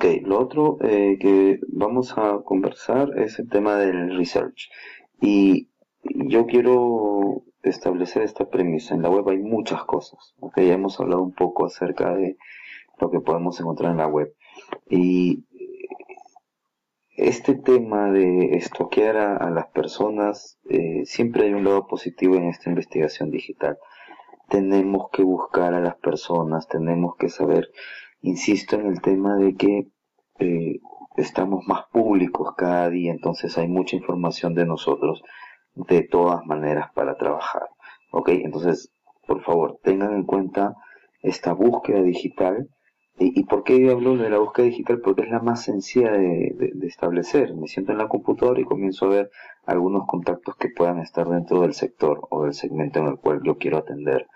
Ok, lo otro eh, que vamos a conversar es el tema del research. Y yo quiero establecer esta premisa. En la web hay muchas cosas. Ok, ya hemos hablado un poco acerca de lo que podemos encontrar en la web. Y este tema de estoquear a, las personas, eh, siempre hay un lado positivo en esta investigación digital. Tenemos que buscar a las personas, tenemos que saber, insisto en el tema de que eh, estamos más públicos cada día, entonces hay mucha información de nosotros de todas maneras para trabajar. ¿Ok? Entonces, por favor, tengan en cuenta esta búsqueda digital ¿Y, por qué hablo de la búsqueda digital? Porque es la más sencilla de, establecer. Me siento en la computadora y comienzo a ver algunos contactos que puedan estar dentro del sector o del segmento en el cual yo quiero atender.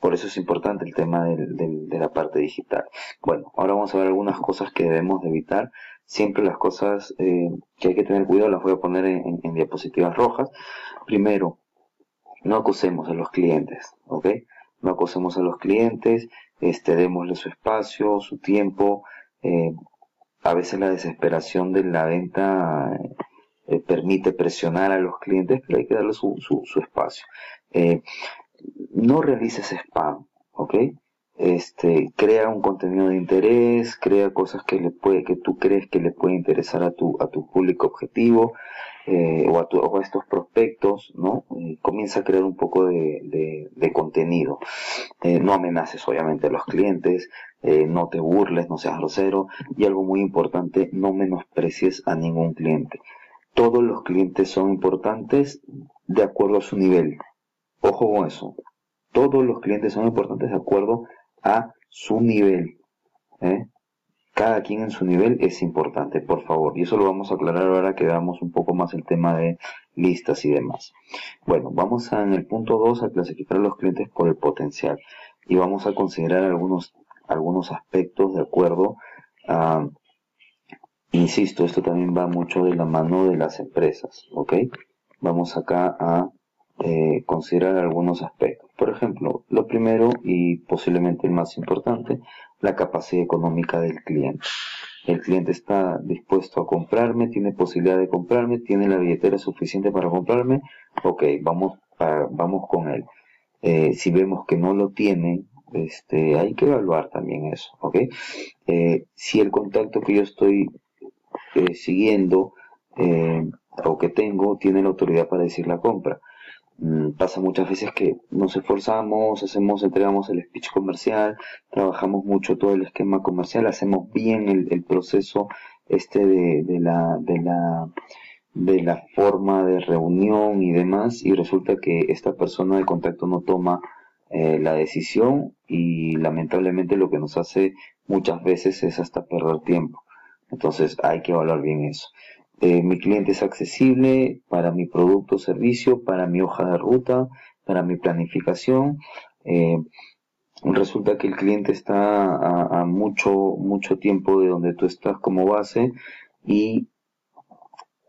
Por eso es importante el tema de la parte digital. Bueno, ahora vamos a ver algunas cosas que debemos de evitar. Siempre las cosas eh, que hay que tener cuidado las voy a poner en, diapositivas rojas. Primero, no acusemos a los clientes, ¿ok? No acosemos a los clientes, este, démosle su espacio, su tiempo. Eh, a veces la desesperación de la venta eh, permite presionar a los clientes, pero hay que darle su, espacio. No realices spam, ¿ok? Este, crea un contenido de interés, crea cosas que le puede, que tú crees que le puede interesar a tu, a tu público objetivo eh, o, a estos prospectos, ¿no? Eh, comienza a crear un poco de, contenido. Eh, no amenaces obviamente a los clientes, no te burles, no seas grosero y algo muy importante, no menosprecies a ningún cliente. Todos los clientes son importantes de acuerdo a su nivel. Ojo con eso. Todos los clientes son importantes de acuerdo a su nivel. ¿eh? Cada quien en su nivel es importante, por favor. Y eso lo vamos a aclarar ahora que veamos un poco más el tema de listas y demás. Bueno, vamos a, en el punto 2 a clasificar a los clientes por el potencial. Y vamos a considerar algunos, algunos aspectos de acuerdo a, insisto, esto también va mucho de la mano de las empresas, ¿ok? Vamos acá a eh, considerar algunos aspectos. Por ejemplo, lo primero y posiblemente el más importante, la capacidad económica del cliente. El cliente está dispuesto a comprarme, tiene posibilidad de comprarme, tiene la billetera suficiente para comprarme, ok, vamos, vamos con él. Eh, si vemos que no lo tiene, este, hay que evaluar también eso, ok. Eh, si el contacto que yo estoy siguiendo o que tengo tiene la autoridad para decir la compra. Mm, pasa muchas veces que nos esforzamos, hacemos, entregamos el speech comercial, trabajamos mucho todo el esquema comercial, hacemos bien el, proceso este de, la, de, la, de la forma de reunión y demás, y resulta que esta persona de contacto no toma eh, la decisión y lamentablemente lo que nos hace muchas veces es hasta perder tiempo. Entonces hay que evaluar bien eso. Eh, mi cliente es accesible para mi producto o servicio, para mi hoja de ruta, para mi planificación. Eh, resulta que el cliente está a, mucho, mucho tiempo de donde tú estás como base y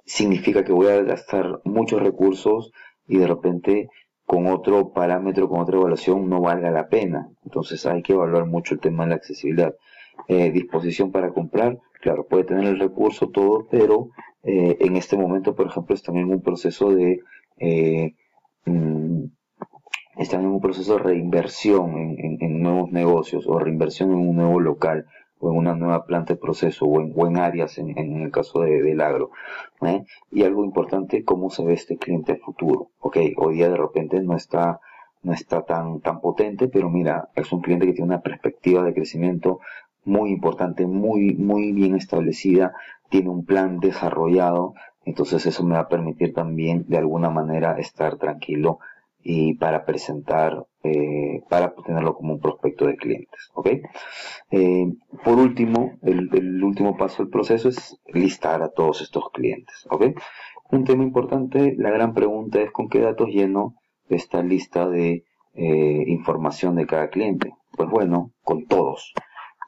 significa que voy a gastar muchos recursos y de repente con otro parámetro, con otra evaluación no valga la pena. Entonces hay que evaluar mucho el tema de la accesibilidad. Eh, disposición para comprar, claro, puede tener el recurso todo, pero eh, en este momento, por ejemplo, están en un proceso de eh, mm, en un proceso de reinversión en, nuevos negocios o reinversión en un nuevo local o en una nueva planta de proceso o en, buen áreas en, el caso de, del agro. ¿eh? Y algo importante, cómo se ve este cliente futuro. Ok, hoy día de repente no está no está tan, tan potente, pero mira, es un cliente que tiene una perspectiva de crecimiento muy importante, muy, muy bien establecida, tiene un plan desarrollado, entonces eso me va a permitir también de alguna manera estar tranquilo y para presentar, eh, para tenerlo como un prospecto de clientes, ¿ok? Eh, por último, el, último paso del proceso es listar a todos estos clientes, ¿ok? Un tema importante, la gran pregunta es con qué datos lleno esta lista de eh, información de cada cliente. Pues bueno, con todos,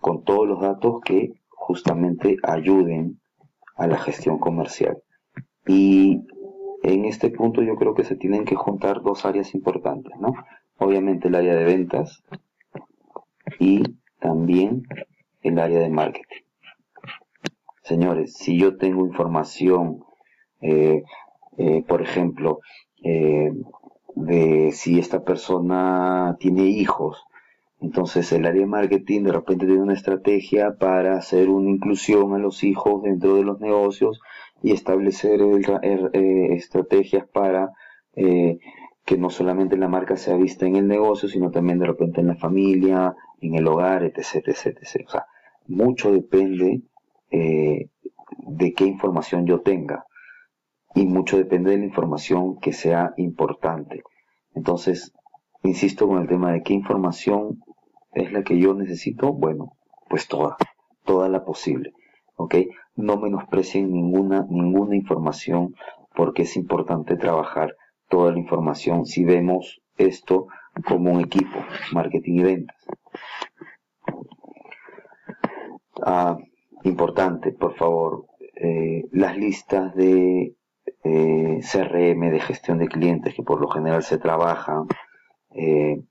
con todos los datos que justamente ayuden a la gestión comercial. Y en este punto yo creo que se tienen que juntar dos áreas importantes, ¿no? Obviamente el área de ventas y también el área de marketing. Señores, si yo tengo información, eh, eh, por ejemplo, eh, de si esta persona tiene hijos, entonces el área de marketing de repente tiene una estrategia para hacer una inclusión a los hijos dentro de los negocios y establecer estrategias para que no solamente la marca sea vista en el negocio, sino también de repente en la familia, en el hogar, etc. etc, etc. O sea, mucho depende eh, de qué información yo tenga y mucho depende de la información que sea importante. Entonces, insisto con el tema de qué información es la que yo necesito. Bueno, pues toda, toda la posible. ¿Ok? No menosprecien ninguna, ninguna información porque es importante trabajar toda la información si vemos esto como un equipo, marketing y ventas. Ah, importante, por favor, eh, las listas de eh, CRM, de gestión de clientes, que por lo general se trabajan, eh,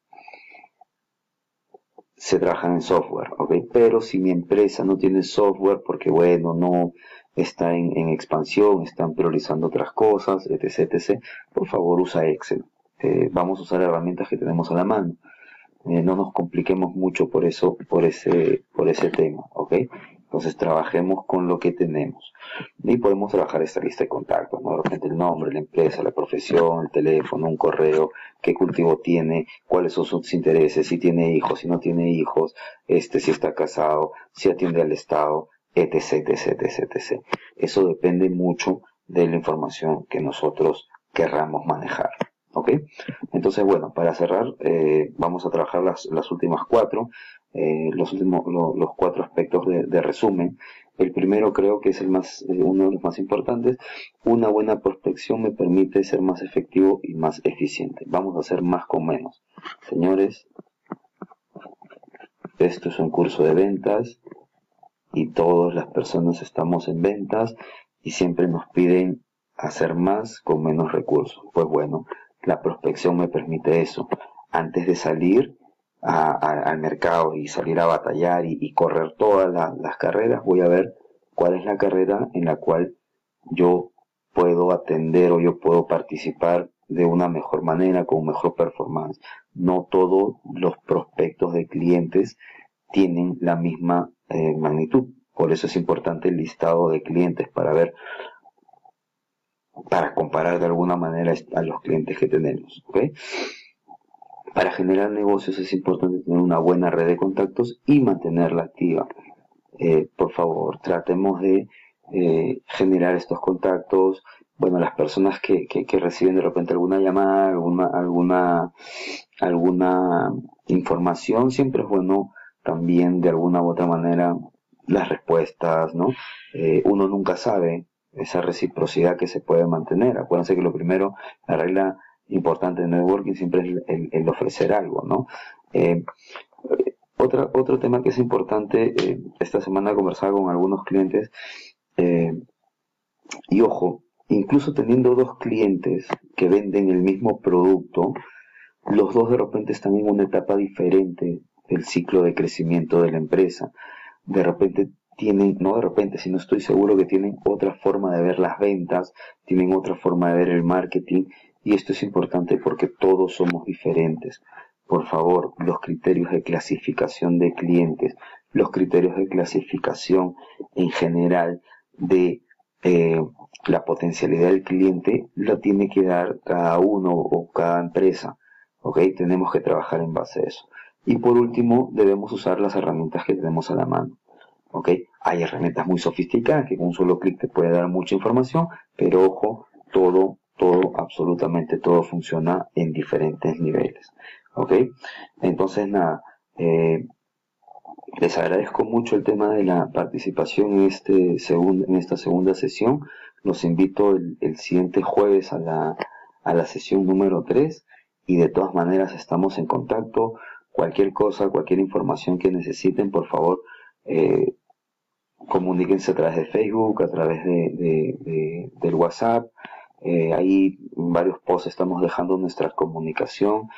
se trabajan en software, ¿ok? Pero si mi empresa no tiene software, porque bueno, no está en, en expansión, están priorizando otras cosas, etc., etc., por favor usa Excel. vamos a usar herramientas que tenemos a la mano. Eh, no nos compliquemos mucho por eso, por ese, por ese tema, ¿ok? Entonces trabajemos con lo que tenemos. Y podemos trabajar esta lista de contactos, ¿no? De el nombre, la empresa, la profesión, el teléfono, un correo, qué cultivo tiene, cuáles son sus intereses, si tiene hijos, si no tiene hijos, este, si está casado, si atiende al Estado, etc, etc, etc, etc. Eso depende mucho de la información que nosotros querramos manejar. ¿Ok? Entonces, bueno, para cerrar, eh, vamos a trabajar las, las últimas cuatro, eh, los últimos, los cuatro aspectos de, resumen. El primero creo que es el más, eh, uno de los más importantes. Una buena prospección me permite ser más efectivo y más eficiente. Vamos a hacer más con menos. Señores, esto es un curso de ventas y todas las personas estamos en ventas y siempre nos piden hacer más con menos recursos. Pues bueno, la prospección me permite eso. Antes de salir al mercado y salir a batallar y, correr todas las carreras, voy a ver cuál es la carrera en la cual yo puedo atender o yo puedo participar de una mejor manera, con mejor performance. No todos los prospectos de clientes tienen la misma eh, magnitud. Por eso es importante el listado de clientes para ver para comparar de alguna manera a los clientes que tenemos. Para generar negocios es importante tener una buena red de contactos y mantenerla activa. Eh, por favor, tratemos de eh, generar estos contactos. Bueno, las personas que, que, reciben de repente alguna llamada, alguna, alguna, alguna información, siempre es bueno también de alguna u otra manera las respuestas, ¿no? Eh, uno nunca sabe esa reciprocidad que se puede mantener. Acuérdense que lo primero, la regla importante de networking siempre es el, ofrecer algo, ¿no? Eh, otra, otro tema que es importante, eh, esta semana he conversado con algunos clientes, eh, y ojo, incluso teniendo dos clientes que venden el mismo producto, los dos de repente están en una etapa diferente del ciclo de crecimiento de la empresa. De repente tienen, no de repente, sino estoy seguro que tienen otra forma de ver las ventas, tienen otra forma de ver el marketing y esto es importante porque todos somos diferentes. Por favor, los criterios de clasificación de clientes, los criterios de clasificación en general de eh, la potencialidad del cliente la tiene que dar cada uno o cada empresa. ¿Ok? Tenemos que trabajar en base a eso. Y por último, debemos usar las herramientas que tenemos a la mano. ¿ok? Hay herramientas muy sofisticadas que con un solo clic te puede dar mucha información, pero ojo, todo, todo, absolutamente todo funciona en diferentes niveles, ¿ok? Entonces, nada, eh, les agradezco mucho el tema de la participación en, este segundo, en esta segunda sesión. Los invito el, el siguiente jueves a la, a la sesión número 3 y de todas maneras estamos en contacto. Cualquier cosa, cualquier información que necesiten, por favor, eh, comuníquense a través de Facebook, a través de, del WhatsApp. Eh, ahí en varios posts estamos dejando nuestra comunicación.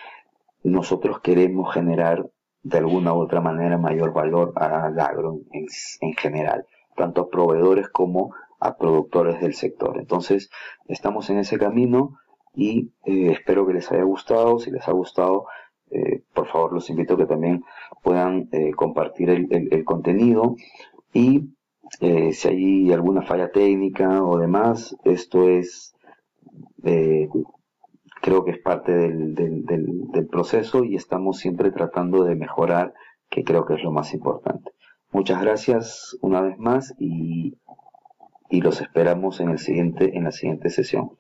Nosotros queremos generar de alguna u otra manera mayor valor al agro en, en general. tanto a proveedores como a productores del sector. Entonces, estamos en ese camino y eh, espero que les haya gustado. Si les ha gustado, eh, por favor, los invito a que también puedan compartir el, contenido y si hay alguna falla técnica o demás, esto es, creo que es parte del, del proceso y estamos siempre tratando de mejorar, que creo que es lo más importante. Muchas gracias una vez más y y los esperamos en, el siguiente, en la siguiente sesión.